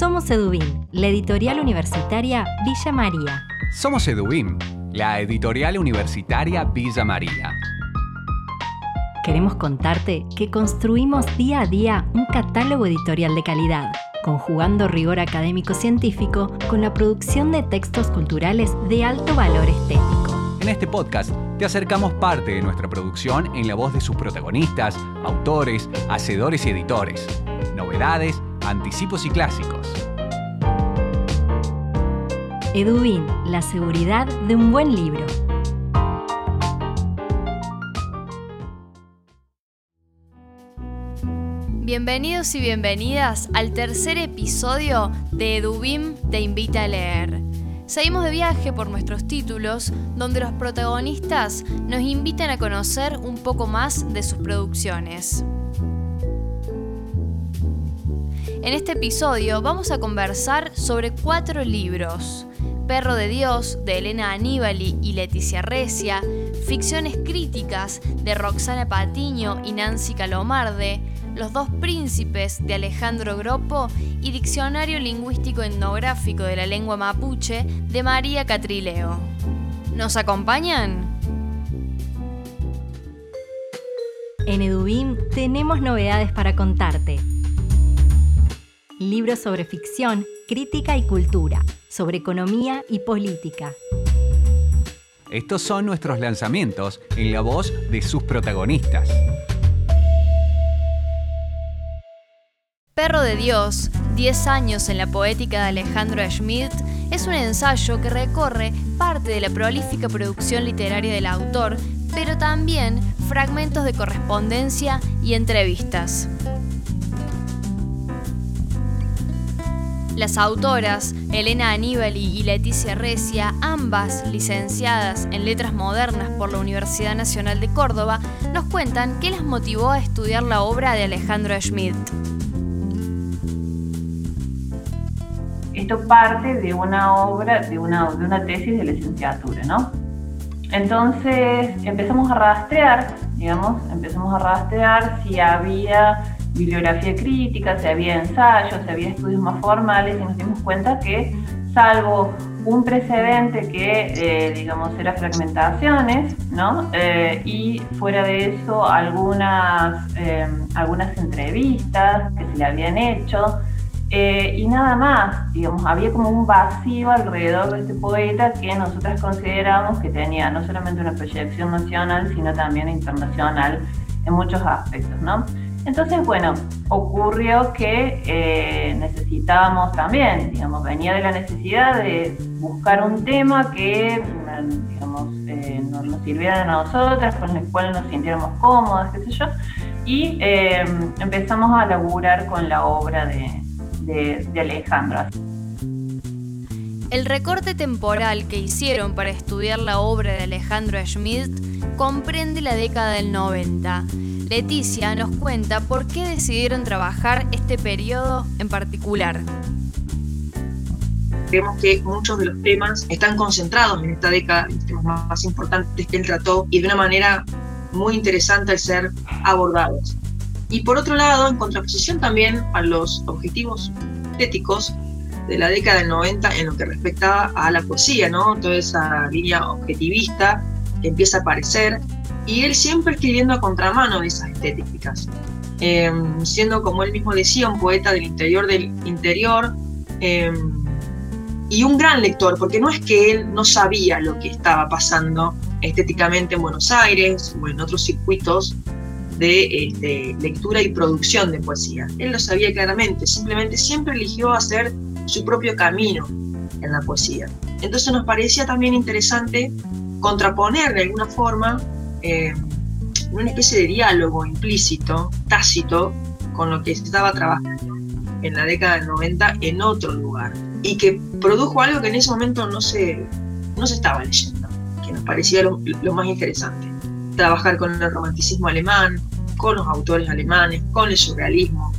Somos Edubim, la editorial universitaria Villa María. Somos Edubim, la editorial universitaria Villa María. Queremos contarte que construimos día a día un catálogo editorial de calidad, conjugando rigor académico-científico con la producción de textos culturales de alto valor estético. En este podcast te acercamos parte de nuestra producción en la voz de sus protagonistas, autores, hacedores y editores, novedades, anticipos y clásicos. Edubin, la seguridad de un buen libro. Bienvenidos y bienvenidas al tercer episodio de Edubim Te Invita a Leer. Seguimos de viaje por nuestros títulos, donde los protagonistas nos invitan a conocer un poco más de sus producciones. En este episodio vamos a conversar sobre cuatro libros. Perro de Dios de Elena Aníbali y Leticia Recia, Ficciones Críticas de Roxana Patiño y Nancy Calomarde, Los dos príncipes de Alejandro Gropo y Diccionario Lingüístico Etnográfico de la Lengua Mapuche de María Catrileo. ¿Nos acompañan? En Edubim tenemos novedades para contarte libros sobre ficción, crítica y cultura, sobre economía y política. Estos son nuestros lanzamientos en la voz de sus protagonistas. Perro de Dios, 10 años en la poética de Alejandro Schmidt, es un ensayo que recorre parte de la prolífica producción literaria del autor, pero también fragmentos de correspondencia y entrevistas. Las autoras, Elena Aníbali y Leticia Recia, ambas licenciadas en Letras Modernas por la Universidad Nacional de Córdoba, nos cuentan qué las motivó a estudiar la obra de Alejandro Schmidt. Esto parte de una obra, de una, de una tesis de licenciatura, ¿no? Entonces empezamos a rastrear, digamos, empezamos a rastrear si había bibliografía crítica, si había ensayos, si había estudios más formales y nos dimos cuenta que salvo un precedente que, eh, digamos, era fragmentaciones, ¿no? Eh, y fuera de eso, algunas, eh, algunas entrevistas que se le habían hecho, y nada más, digamos, había como un vacío alrededor de este poeta que nosotras consideramos que tenía no solamente una proyección nacional, sino también internacional en muchos aspectos, ¿no? Entonces, bueno, ocurrió que eh, necesitábamos también, digamos, venía de la necesidad de buscar un tema que, digamos, eh, nos, sirviera a nosotras, con el cual nos sintiéramos cómodas, qué sé yo, y eh, empezamos a laburar con la obra de, de Alejandro. El recorte temporal que hicieron para estudiar la obra de Alejandro Schmidt comprende la década del 90 Leticia nos cuenta por qué decidieron trabajar este periodo en particular. Creemos que muchos de los temas están concentrados en esta década, los temas más importantes que él trató y de una manera muy interesante al ser abordados. Y por otro lado, en contraposición también a los objetivos estéticos de la década del 90 en lo que respectaba a la poesía, ¿no? Toda esa línea objetivista que empieza a aparecer y él siempre escribiendo a contramano de esas estéticas, em, siendo como él mismo decía, un poeta del interior del interior em, y un gran lector, porque no es que él no sabía lo que estaba pasando estéticamente en Buenos Aires o en otros circuitos de este, lectura y producción de poesía. Él lo sabía claramente, simplemente siempre eligió hacer su propio camino en la poesía. Entonces nos parecía también interesante contraponer de alguna forma eh, una especie de diálogo implícito, tácito, con lo que se estaba trabajando en la década del 90 en otro lugar y que produjo algo que en ese momento no se, no se estaba leyendo, que nos parecía lo, más interesante. Trabajar con el romanticismo alemán, con los autores alemanes, con el surrealismo,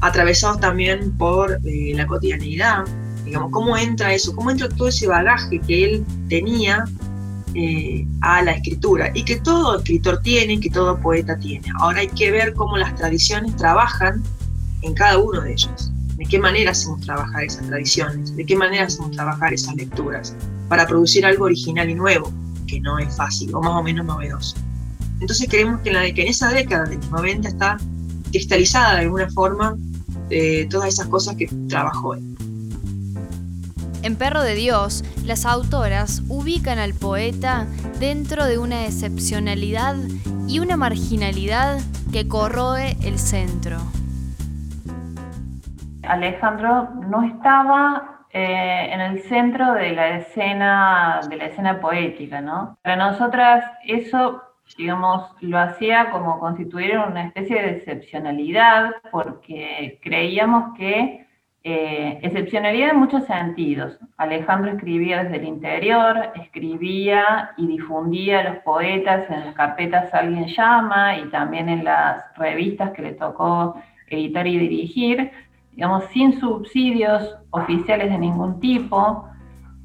atravesados también por eh, la cotidianidad, digamos, cómo entra eso, cómo entra todo ese bagaje que él tenía eh, a la escritura y que todo escritor tiene, que todo poeta tiene. Ahora hay que ver cómo las tradiciones trabajan en cada uno de ellos, de qué manera hacemos trabajar esas tradiciones, de qué manera hacemos trabajar esas lecturas, para producir algo original y nuevo, que no es fácil o más o menos novedoso. Entonces creemos que en, la, que en esa década de los 90 está cristalizada de alguna forma eh, todas esas cosas que trabajó él. En Perro de Dios, las autoras ubican al poeta dentro de una excepcionalidad y una marginalidad que corroe el centro. Alejandro no estaba eh, en el centro de la escena de la escena poética, ¿no? Para nosotras eso, digamos, lo hacía como constituir una especie de excepcionalidad porque creíamos que eh, excepcionalidad en muchos sentidos. Alejandro escribía desde el interior, escribía y difundía a los poetas en las carpetas Alguien llama y también en las revistas que le tocó editar y dirigir, digamos, sin subsidios oficiales de ningún tipo.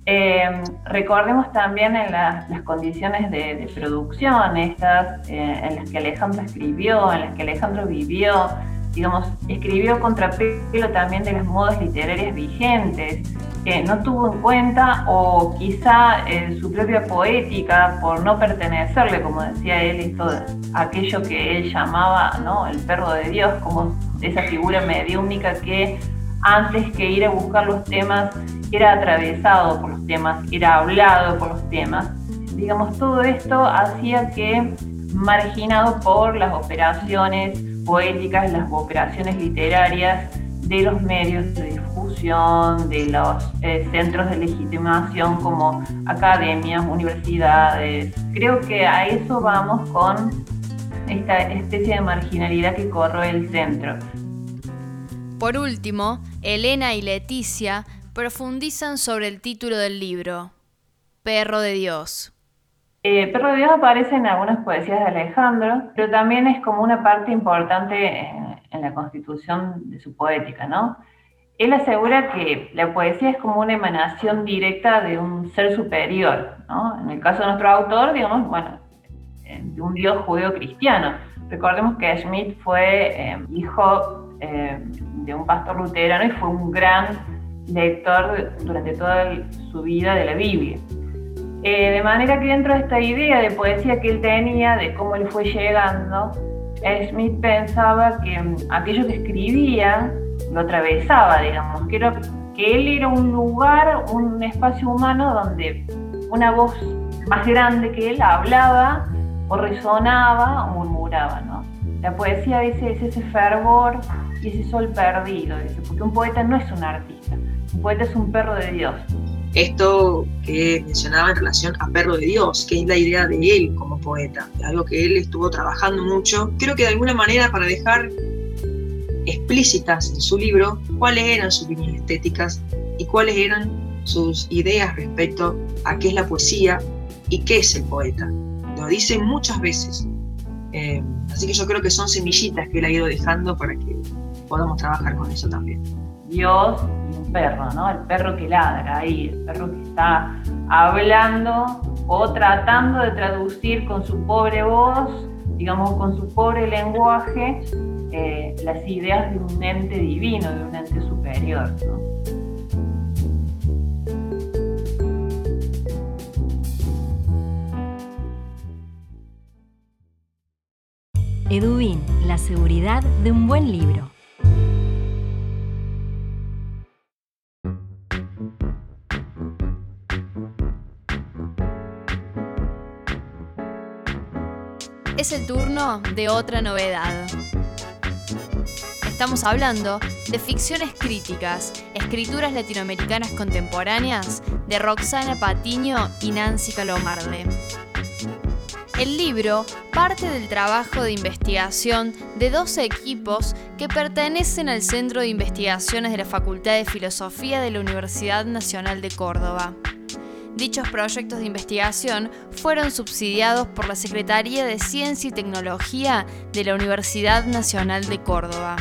Eh, recordemos también en las condiciones de, producción, estas eh, en las que Alejandro escribió, en las que Alejandro vivió, digamos, escribió contrapelo también de las modas literarias vigentes, que no tuvo en cuenta o quizá en su propia poética, por no pertenecerle, como decía él, esto, aquello que él llamaba ¿no? el perro de Dios, como esa figura mediúnica que antes que ir a buscar los temas era atravesado por los temas, era hablado por los temas. Digamos, todo esto hacía que, marginado por las operaciones poéticas, las operaciones literarias de los medios de difusión, de los eh, centros de legitimación como academias, universidades. Creo que a eso vamos con esta especie de marginalidad que corre el centro. Por último, Elena y Leticia profundizan sobre el título del libro, Perro de Dios. Eh, Perro de Dios aparece en algunas poesías de Alejandro, pero también es como una parte importante en, la constitución de su poética, ¿no? Él asegura que la poesía es como una emanación directa de un ser superior, ¿no? En el caso de nuestro autor, digamos, bueno, eh, de un dios judeo-cristiano. Recordemos que Schmidt fue eh, hijo de un pastor luterano y fue un gran lector durante toda su vida de la Biblia. Eh, de manera que dentro de esta idea de poesía que él tenía, de cómo él fue llegando, Smith pensaba que mm, aquello que escribía lo atravesaba, digamos, que, que él era un lugar, un espacio humano donde una voz más grande que él hablaba o resonaba o murmuraba, ¿no? La poesía dice es ese fervor y ese sol perdido, porque un poeta no es un artista, un poeta es un perro de Dios esto que mencionaba en relación a Perro de Dios, que es la idea de él como poeta, algo que él estuvo trabajando mucho, creo que de alguna manera para dejar explícitas en su libro cuáles eran sus líneas estéticas y cuáles eran sus ideas respecto a qué es la poesía y qué es el poeta. Lo dice muchas veces. Eh, así que yo creo que son semillitas que él ha ido dejando para que podamos trabajar con eso también. Dios y un perro, ¿no? El perro que ladra ahí, el perro que está hablando o tratando de traducir con su pobre voz, digamos, con su pobre lenguaje, eh, las ideas de un ente divino, de un ente superior, ¿no? Edubin, la seguridad de un buen libro. Es el turno de otra novedad. Estamos hablando de ficciones críticas, escrituras latinoamericanas contemporáneas de Roxana Patiño y Nancy Calomarde. El libro parte del trabajo de investigación de dos equipos que pertenecen al Centro de Investigaciones de la Facultad de Filosofía de la Universidad Nacional de Córdoba. Dichos proyectos de investigación fueron subsidiados por la Secretaría de Ciencia y Tecnología de la Universidad Nacional de Córdoba.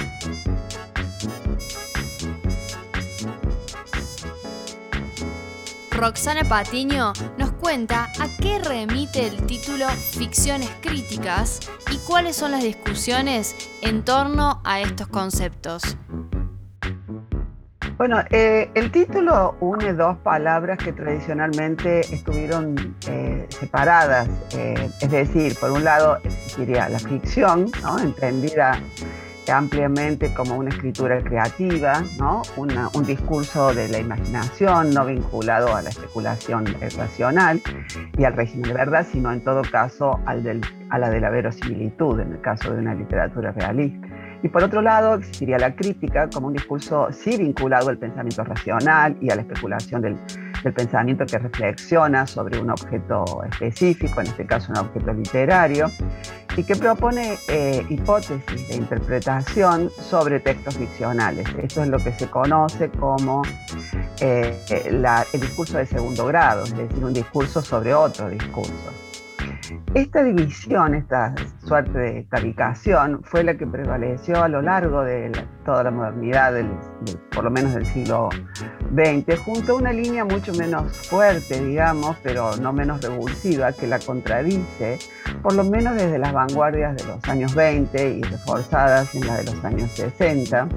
Roxana Patiño nos cuenta a qué remite el título Ficciones Críticas y cuáles son las discusiones en torno a estos conceptos. Bueno, eh, el título une dos palabras que tradicionalmente estuvieron eh, separadas, eh, es decir, por un lado diría la ficción, ¿no? entendida ampliamente como una escritura creativa, ¿no? un discurso de la imaginación no vinculado a la especulación racional y al régimen de verdad, sino en todo caso al a la de la verosimilitud, en el caso de una literatura realista. Y por otro lado, existiría la crítica como un discurso sí vinculado al pensamiento racional y a la especulación del, pensamiento que reflexiona sobre un objeto específico, en este caso un objeto literario, y que propone eh, hipótesis de interpretación sobre textos ficcionales. Esto es lo que se conoce como eh, el discurso de segundo grado, es decir, un discurso sobre otro discurso. Esta división, esta suerte de caricación, fue la que prevaleció a lo largo de toda la modernidad, por lo menos del siglo XX, junto a una línea mucho menos fuerte, digamos, pero no menos revulsiva, que la contradice, por lo menos desde las vanguardias de los años 20 y reforzadas en la de los años 60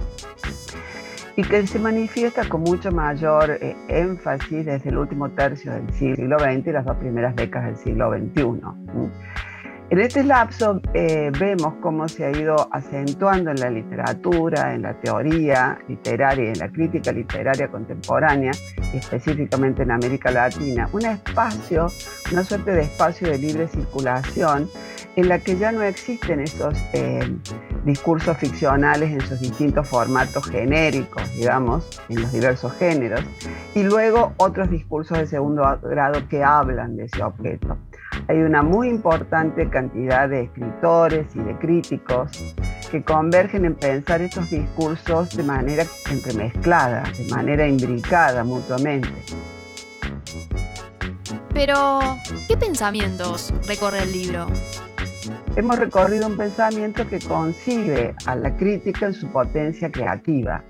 y que se manifiesta con mucho mayor eh, énfasis desde el último tercio del siglo XX y las dos primeras décadas del siglo XXI. En este lapso eh, vemos cómo se ha ido acentuando en la literatura, en la teoría literaria y en la crítica literaria contemporánea, específicamente en América Latina, un espacio, una suerte de espacio de libre circulación en la que ya no existen esos eh, discursos ficcionales en sus distintos formatos genéricos, digamos, en los diversos géneros, y luego otros discursos de segundo grado que hablan de ese objeto. Hay una muy importante cantidad de escritores y de críticos que convergen en pensar estos discursos de manera entremezclada, de manera imbricada mutuamente. Pero, ¿qué pensamientos recorre el libro? Hemos recorrido un pensamiento que concibe a la crítica en su potencia creativa,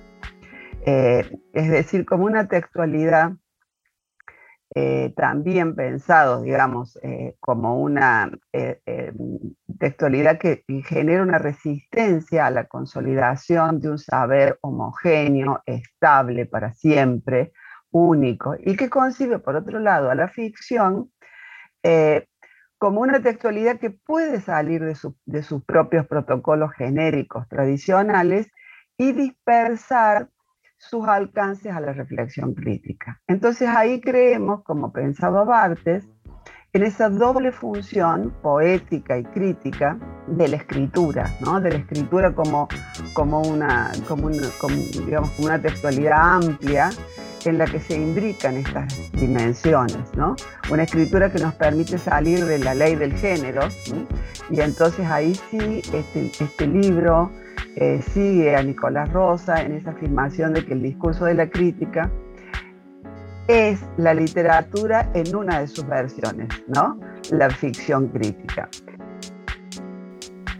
eh, es decir, como una textualidad eh, también pensado, digamos, eh, como una textualidad que genera una resistencia a la consolidación de un saber homogéneo, estable para siempre, único, y que concibe, por otro lado, a la ficción como una textualidad que puede salir de, sus propios protocolos genéricos tradicionales y dispersar sus alcances a la reflexión crítica. Entonces ahí creemos, como pensaba Bartes, en esa doble función poética y crítica de la escritura, ¿no? de la escritura como, como, una, digamos, como una textualidad amplia en la que se imbrican estas dimensiones, ¿no? Una escritura que nos permite salir de la ley del género, y entonces ahí sí este, este libro eh, sigue a Nicolás Rosa en esa afirmación de que el discurso de la crítica es la literatura en una de sus versiones, ¿no? La ficción crítica.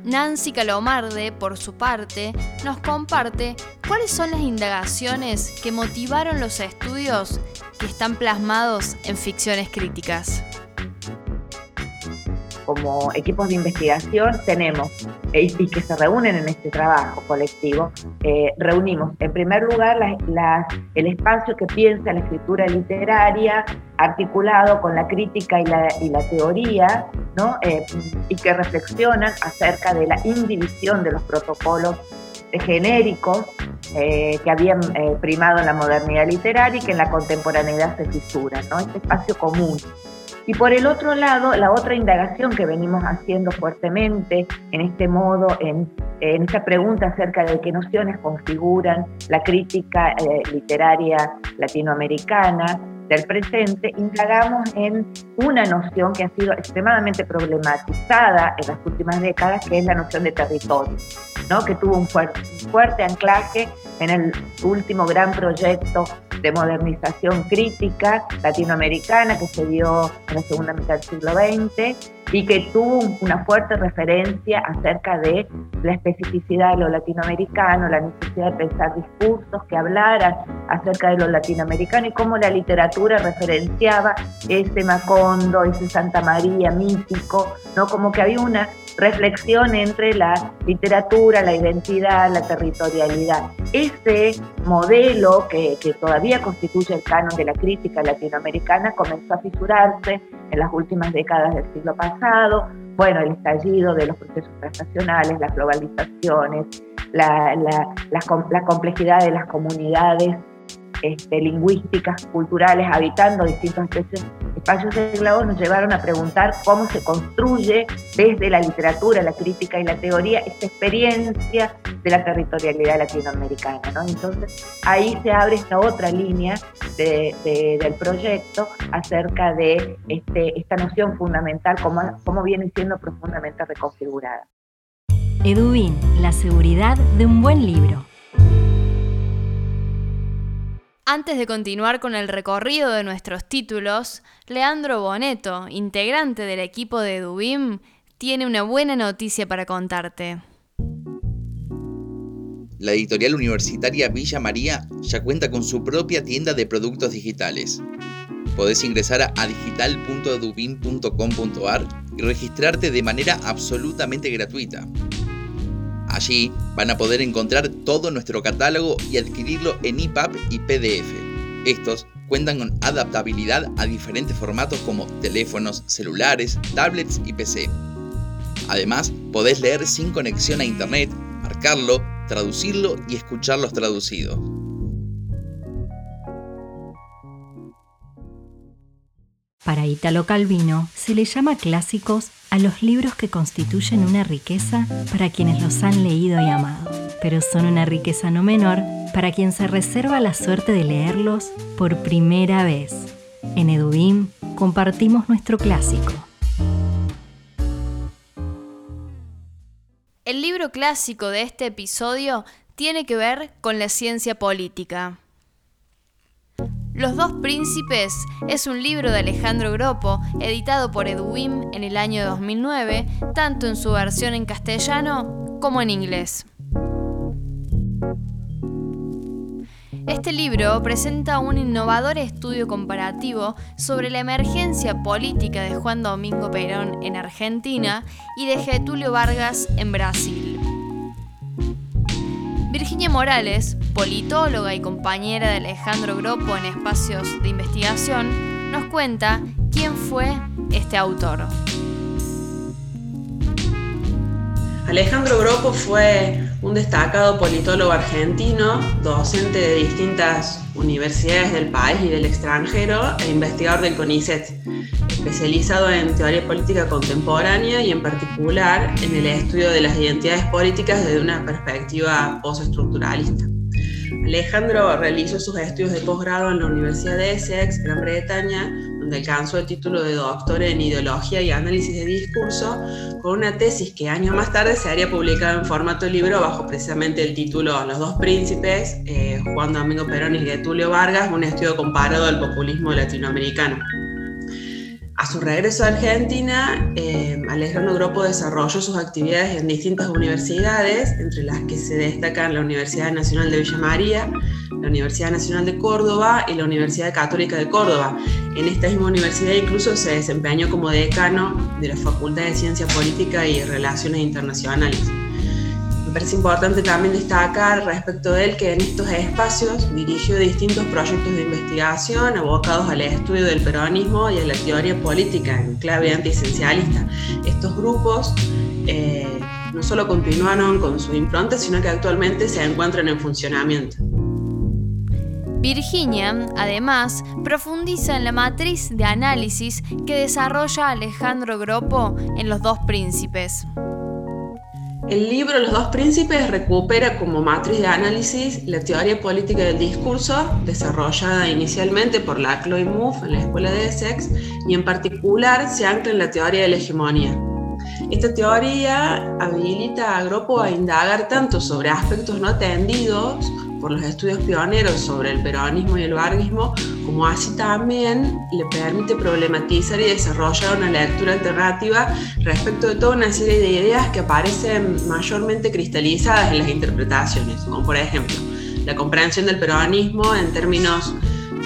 Nancy Calomarde, por su parte, nos comparte cuáles son las indagaciones que motivaron los estudios que están plasmados en ficciones críticas como equipos de investigación tenemos y que se reúnen en este trabajo colectivo, eh, reunimos en primer lugar el espacio que piensa la escritura literaria articulado con la crítica y la, teoría, ¿no? Eh, y que reflexionan acerca de la indivisión de los protocolos genéricos eh, que habían primado en la modernidad literaria y que en la contemporaneidad se fisuran, este espacio común y por el otro lado, la otra indagación que venimos haciendo fuertemente en este modo, en, esta pregunta acerca de qué nociones configuran la crítica eh, literaria latinoamericana del presente, indagamos en una noción que ha sido extremadamente problematizada en las últimas décadas, que es la noción de territorio, que tuvo un fuerte anclaje en el último gran proyecto de modernización crítica latinoamericana que se dio en la segunda mitad del siglo XX y que tuvo una fuerte referencia acerca de la especificidad de lo latinoamericano, la necesidad de pensar discursos que hablaran acerca de lo latinoamericano y cómo la literatura referenciaba ese Macondo, ese Santa María mítico, ¿no? Como que había una reflexión entre la literatura, la identidad, la territorialidad. Ese modelo que, que, todavía constituye el canon de la crítica latinoamericana comenzó a fisurarse en las últimas décadas del siglo pasado. Bueno, el estallido de los procesos transnacionales, las globalizaciones, la, la, la complejidad de las comunidades este, lingüísticas, culturales, habitando distintos espacios, espacios esclavos, nos llevaron a preguntar cómo se construye desde la literatura, la crítica y la teoría esta experiencia de la territorialidad latinoamericana. Entonces ahí se abre esta otra línea del proyecto acerca de este, esta noción fundamental, cómo, cómo viene siendo profundamente reconfigurada. Edubin, la seguridad de un buen libro. Antes de continuar con el recorrido de nuestros títulos, Leandro Boneto, integrante del equipo de Dubim, tiene una buena noticia para contarte. La editorial universitaria Villa María ya cuenta con su propia tienda de productos digitales. Podés ingresar a digital.dubim.com.ar y registrarte de manera absolutamente gratuita. Allí van a poder encontrar todo nuestro catálogo y adquirirlo en EPUB y PDF. Estos cuentan con adaptabilidad a diferentes formatos como teléfonos, celulares, tablets y PC. Además, podés leer sin conexión a internet, marcarlo, traducirlo y escucharlos traducidos. Para Italo Calvino se le llama clásicos a los libros que constituyen una riqueza para quienes los han leído y amado, pero son una riqueza no menor para quien se reserva la suerte de leerlos por primera vez. En Edubim compartimos nuestro clásico. El libro clásico de este episodio tiene que ver con la ciencia política. Los dos príncipes es un libro de Alejandro Gropo, editado por Edwin en el año 2009, tanto en su versión en castellano como en inglés. Este libro presenta un innovador estudio comparativo sobre la emergencia política de Juan Domingo Perón en Argentina y de Getulio Vargas en Brasil. Virginia Morales, politóloga y compañera de Alejandro Gropo en espacios de investigación, nos cuenta quién fue este autor. Alejandro Gropo fue un destacado politólogo argentino, docente de distintas universidades del país y del extranjero e investigador del CONICET, especializado en teoría política contemporánea y en particular en el estudio de las identidades políticas desde una perspectiva postestructuralista. Alejandro realizó sus estudios de posgrado en la Universidad de Essex, Gran Bretaña, donde alcanzó el título de doctor en ideología y análisis de discurso, con una tesis que años más tarde se haría publicada en formato libro bajo precisamente el título Los dos príncipes, eh, Juan Domingo Perón y Getulio Vargas, un estudio comparado al populismo latinoamericano. A su regreso a Argentina, eh, Alejandro Gropo desarrolló sus actividades en distintas universidades, entre las que se destacan la Universidad Nacional de Villa María, la Universidad Nacional de Córdoba y la Universidad Católica de Córdoba. En esta misma universidad incluso se desempeñó como decano de la Facultad de Ciencia Política y Relaciones Internacionales. Me parece importante también destacar respecto de él que en estos espacios dirigió distintos proyectos de investigación abocados al estudio del peronismo y a la teoría política en clave antiesencialista. Estos grupos eh, no solo continuaron con su impronta, sino que actualmente se encuentran en funcionamiento. Virginia, además, profundiza en la matriz de análisis que desarrolla Alejandro Gropo en Los dos príncipes. El libro Los dos príncipes recupera como matriz de análisis la teoría política del discurso, desarrollada inicialmente por la Chloe Mouffe en la Escuela de Essex, y en particular se ancla en la teoría de la hegemonía. Esta teoría habilita a Gropo a indagar tanto sobre aspectos no atendidos por los estudios pioneros sobre el peronismo y el varguismo, como así también le permite problematizar y desarrollar una lectura alternativa respecto de toda una serie de ideas que aparecen mayormente cristalizadas en las interpretaciones, como por ejemplo la comprensión del peronismo en términos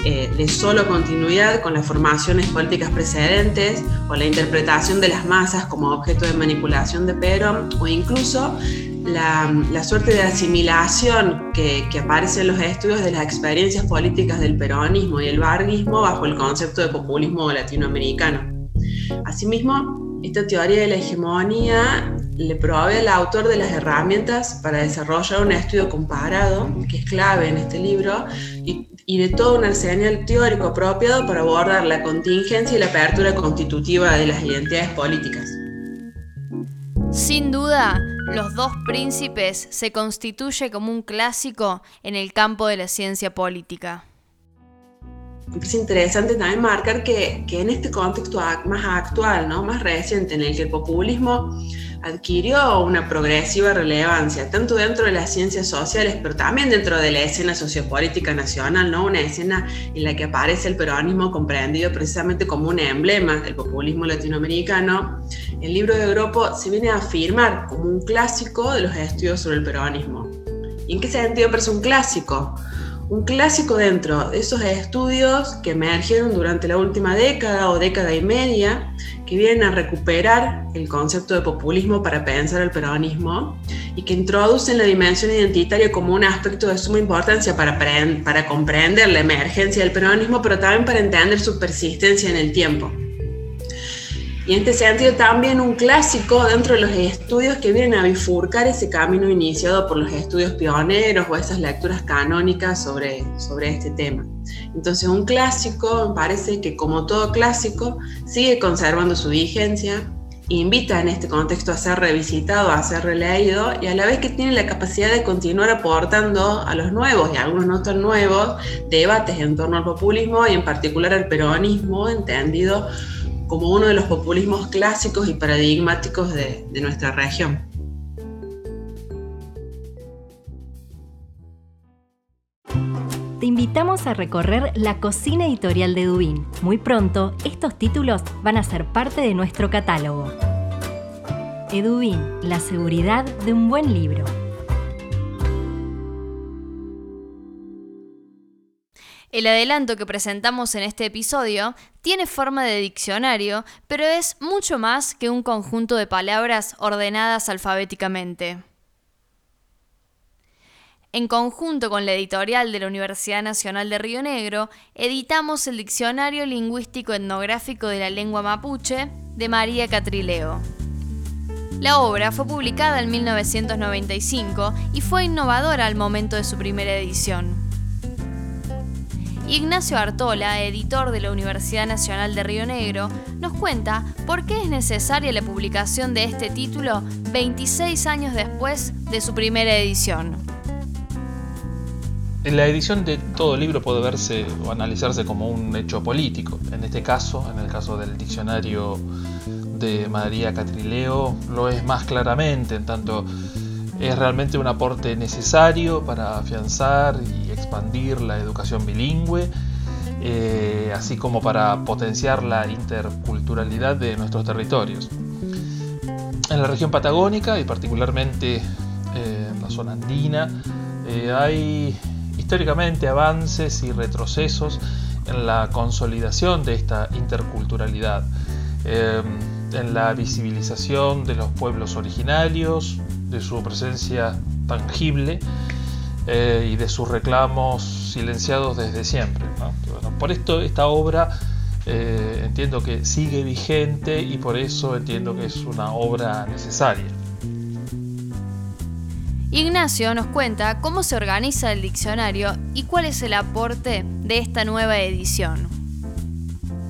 eh, de solo continuidad con las formaciones políticas precedentes o la interpretación de las masas como objeto de manipulación de Perón o incluso la, suerte de asimilación que, aparece en los estudios de las experiencias políticas del peronismo y el varguismo bajo el concepto de populismo latinoamericano. Asimismo, esta teoría de la hegemonía le provee al autor de las herramientas para desarrollar un estudio comparado, que es clave en este libro, y y de todo un arsenal teórico apropiado para abordar la contingencia y la apertura constitutiva de las identidades políticas. Sin duda, Los dos príncipes se constituye como un clásico en el campo de la ciencia política. Es interesante también marcar que, que en este contexto más actual, ¿no? más reciente, en el que el populismo adquirió una progresiva relevancia, tanto dentro de las ciencias sociales, pero también dentro de la escena sociopolítica nacional, ¿no? una escena en la que aparece el peronismo comprendido precisamente como un emblema del populismo latinoamericano, el libro de Gropo se viene a afirmar como un clásico de los estudios sobre el peronismo. ¿Y en qué sentido parece un clásico? un clásico dentro de esos estudios que emergieron durante la última década o década y media, que vienen a recuperar el concepto de populismo para pensar el peronismo y que introducen la dimensión identitaria como un aspecto de suma importancia para, para comprender la emergencia del peronismo, pero también para entender su persistencia en el tiempo. Y en este sentido también un clásico dentro de los estudios que vienen a bifurcar ese camino iniciado por los estudios pioneros o esas lecturas canónicas sobre, sobre este tema. Entonces un clásico me parece que como todo clásico sigue conservando su vigencia, invita en este contexto a ser revisitado, a ser releído y a la vez que tiene la capacidad de continuar aportando a los nuevos y algunos no tan nuevos debates en torno al populismo y en particular al peronismo entendido como uno de los populismos clásicos y paradigmáticos de, nuestra región. Te invitamos a recorrer la cocina editorial de Dubín. Muy pronto, estos títulos van a ser parte de nuestro catálogo. Edubín, la seguridad de un buen libro. El adelanto que presentamos en este episodio tiene forma de diccionario, pero es mucho más que un conjunto de palabras ordenadas alfabéticamente. En conjunto con la editorial de la Universidad Nacional de Río Negro, editamos el Diccionario Lingüístico Etnográfico de la Lengua Mapuche de María Catrileo. La obra fue publicada en 1995 y fue innovadora al momento de su primera edición. Ignacio Artola, editor de la Universidad Nacional de Río Negro, nos cuenta por qué es necesaria la publicación de este título 26 años después de su primera edición. La edición de todo libro puede verse o analizarse como un hecho político. En este caso, en el caso del diccionario de María Catrileo, lo es más claramente, en tanto es realmente un aporte necesario para afianzar y expandir la educación bilingüe, eh, así como para potenciar la interculturalidad de nuestros territorios. En la región patagónica y particularmente eh, en la zona andina eh, hay históricamente avances y retrocesos en la consolidación de esta interculturalidad, en la visibilización de los pueblos originarios, de su presencia tangible eh, y de sus reclamos silenciados desde siempre. por esto esta obra eh, entiendo que sigue vigente y por eso entiendo que es una obra necesaria. Ignacio nos cuenta cómo se organiza el diccionario y cuál es el aporte de esta nueva edición.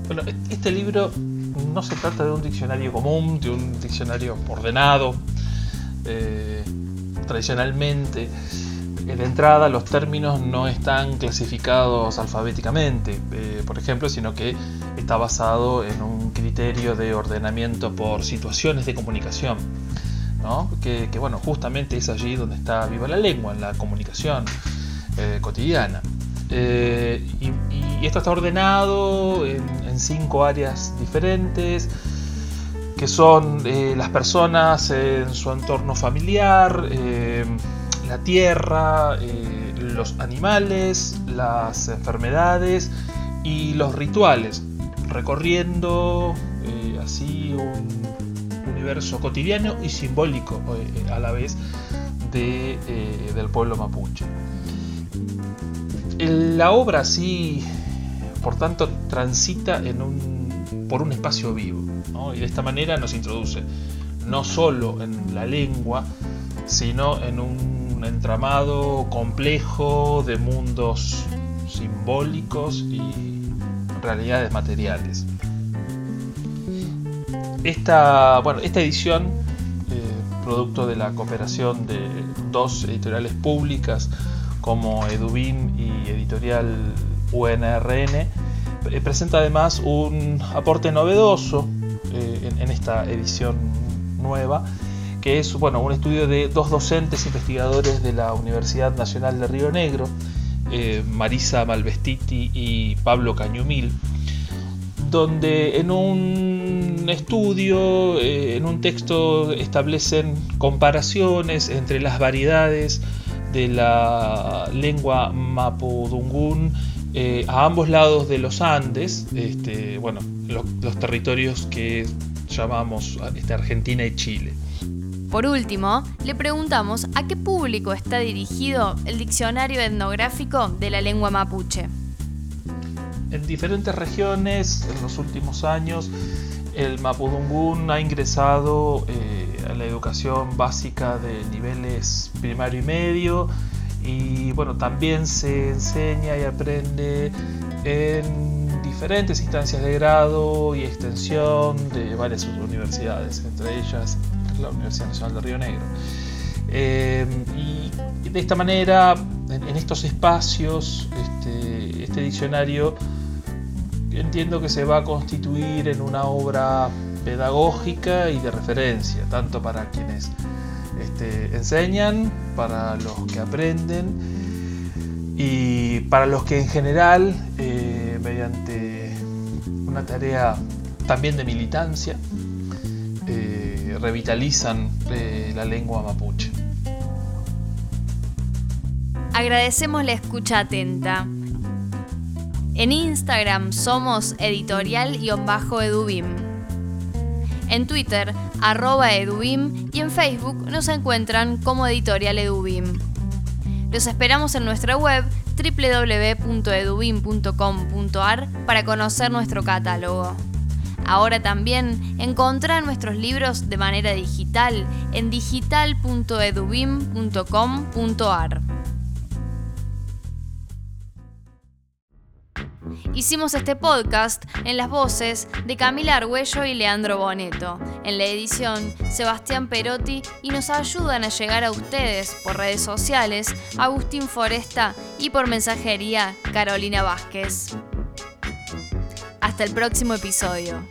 Bueno, este libro no se trata de un diccionario común, de un diccionario ordenado, eh, tradicionalmente de entrada los términos no están clasificados alfabéticamente, eh, por ejemplo, sino que está basado en un criterio de ordenamiento por situaciones de comunicación, que, bueno, justamente es allí donde está viva la lengua, en la comunicación eh, cotidiana. Eh, y, esto está ordenado en, cinco áreas diferentes, que son las personas en su entorno familiar, la tierra, los animales, las enfermedades y los rituales, recorriendo así un universo cotidiano y simbólico a la vez de, del pueblo mapuche. La obra sí, por tanto, transita en un, por un espacio vivo, y de esta manera nos introduce no solo en la lengua, sino en un entramado complejo de mundos simbólicos y realidades materiales. Esta, bueno, esta edición, eh, producto de la cooperación de dos editoriales públicas, como Edubin y Editorial UNRN, eh, presenta además un aporte novedoso eh, en, esta edición nueva, que es bueno, un estudio de dos docentes investigadores de la Universidad Nacional de Río Negro, eh, Marisa Malvestiti y Pablo Cañumil, donde en un estudio, en un texto, establecen comparaciones entre las variedades de la lengua mapudungún eh, a ambos lados de los Andes, este, bueno, los territorios que llamamos este, Argentina y Chile. Por último, le preguntamos a qué público está dirigido el diccionario etnográfico de la lengua mapuche. En diferentes regiones, en los últimos años, el mapudungún ha ingresado eh, a la educación básica de niveles primario y medio y bueno, también se enseña y aprende en diferentes instancias de grado y extensión de varias universidades, entre ellas la Universidad Nacional de Río Negro. Eh, y de esta manera, en, estos espacios, este, este diccionario entiendo que se va a constituir en una obra pedagógica y de referencia, tanto para quienes este, enseñan, para los que aprenden y para los que en general, eh, mediante una tarea también de militancia, revitalizan eh, la lengua mapuche. Agradecemos la escucha atenta. En Instagram somos editorial-edubim. En Twitter, arroba edubim y en Facebook nos encuentran como editorial edubim. Los esperamos en nuestra web www.edubim.com.ar para conocer nuestro catálogo. Ahora también encontrar nuestros libros de manera digital en digital.edubim.com.ar. Hicimos este podcast en las voces de Camila Argüello y Leandro Boneto. En la edición, Sebastián Perotti y nos ayudan a llegar a ustedes por redes sociales Agustín Foresta y por mensajería Carolina Vázquez. Hasta el próximo episodio.